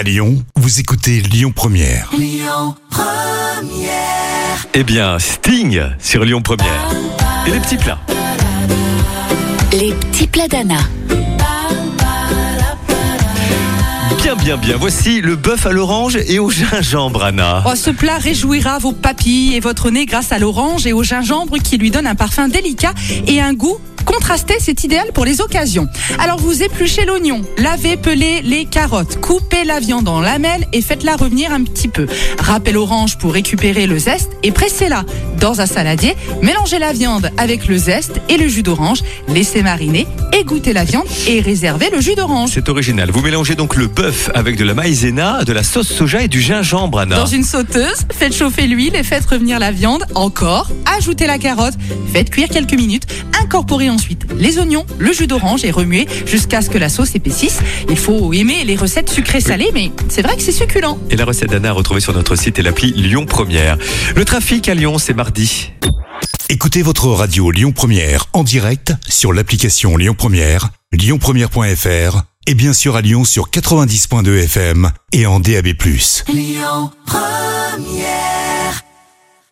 À Lyon, vous écoutez Lyon Première. Eh bien, Sting sur Lyon Première. Et les petits plats. Les petits plats d'Anna. Bien, bien, bien. Voici le bœuf à l'orange et au gingembre, Anna. Oh, ce plat réjouira vos papilles et votre nez grâce à l'orange et au gingembre qui lui donne un parfum délicat et un goût contrasté, c'est idéal pour les occasions. Alors vous épluchez l'oignon, lavez, pelez les carottes, coupez la viande en lamelles et faites-la revenir un petit peu. Râpez l'orange pour récupérer le zeste et pressez-la dans un saladier. Mélangez la viande avec le zeste et le jus d'orange, laissez mariner, égouttez la viande et réservez le jus d'orange. C'est original. Vous mélangez donc le bœuf avec de la maïzena, de la sauce soja et du gingembre, Anna. Dans une sauteuse, faites chauffer l'huile et faites revenir la viande encore. Ajoutez la carotte, faites cuire quelques minutes, incorporez ensuite les oignons, le jus d'orange et remuez jusqu'à ce que la sauce épaississe. Il faut aimer les recettes sucrées-salées, mais c'est vrai que c'est succulent. Et la recette d'Anna retrouvée sur notre site et l'appli Lyon Première. Le trafic à Lyon, c'est mardi. Écoutez votre radio Lyon Première en direct sur l'application Lyon Première, lyonpremière.fr et bien sûr à Lyon sur 90.2 FM et en DAB+. Lyon Première